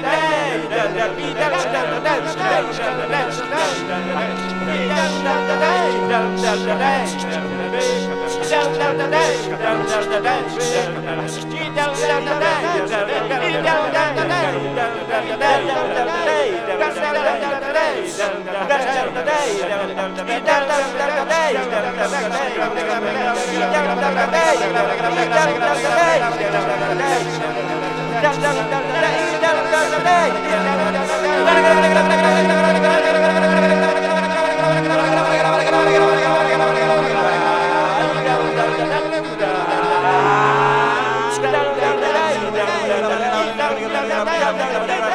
Hey! Hey! Gracias.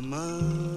Mama.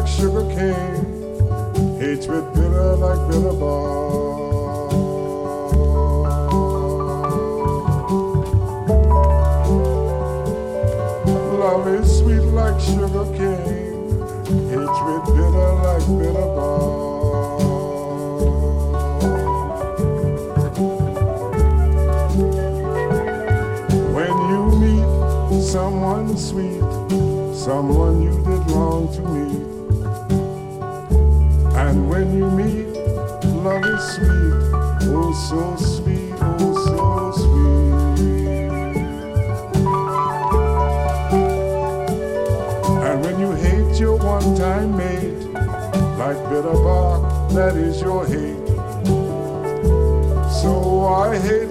like sugar cane, hatred bitter like billabong. Love is sweet like sugar cane, hatred bitter like billabong. someone sweet, someone sweet, oh so sweet, oh so sweet. And when you hate your one-time mate, like bitter bark, that is your hate. So I hate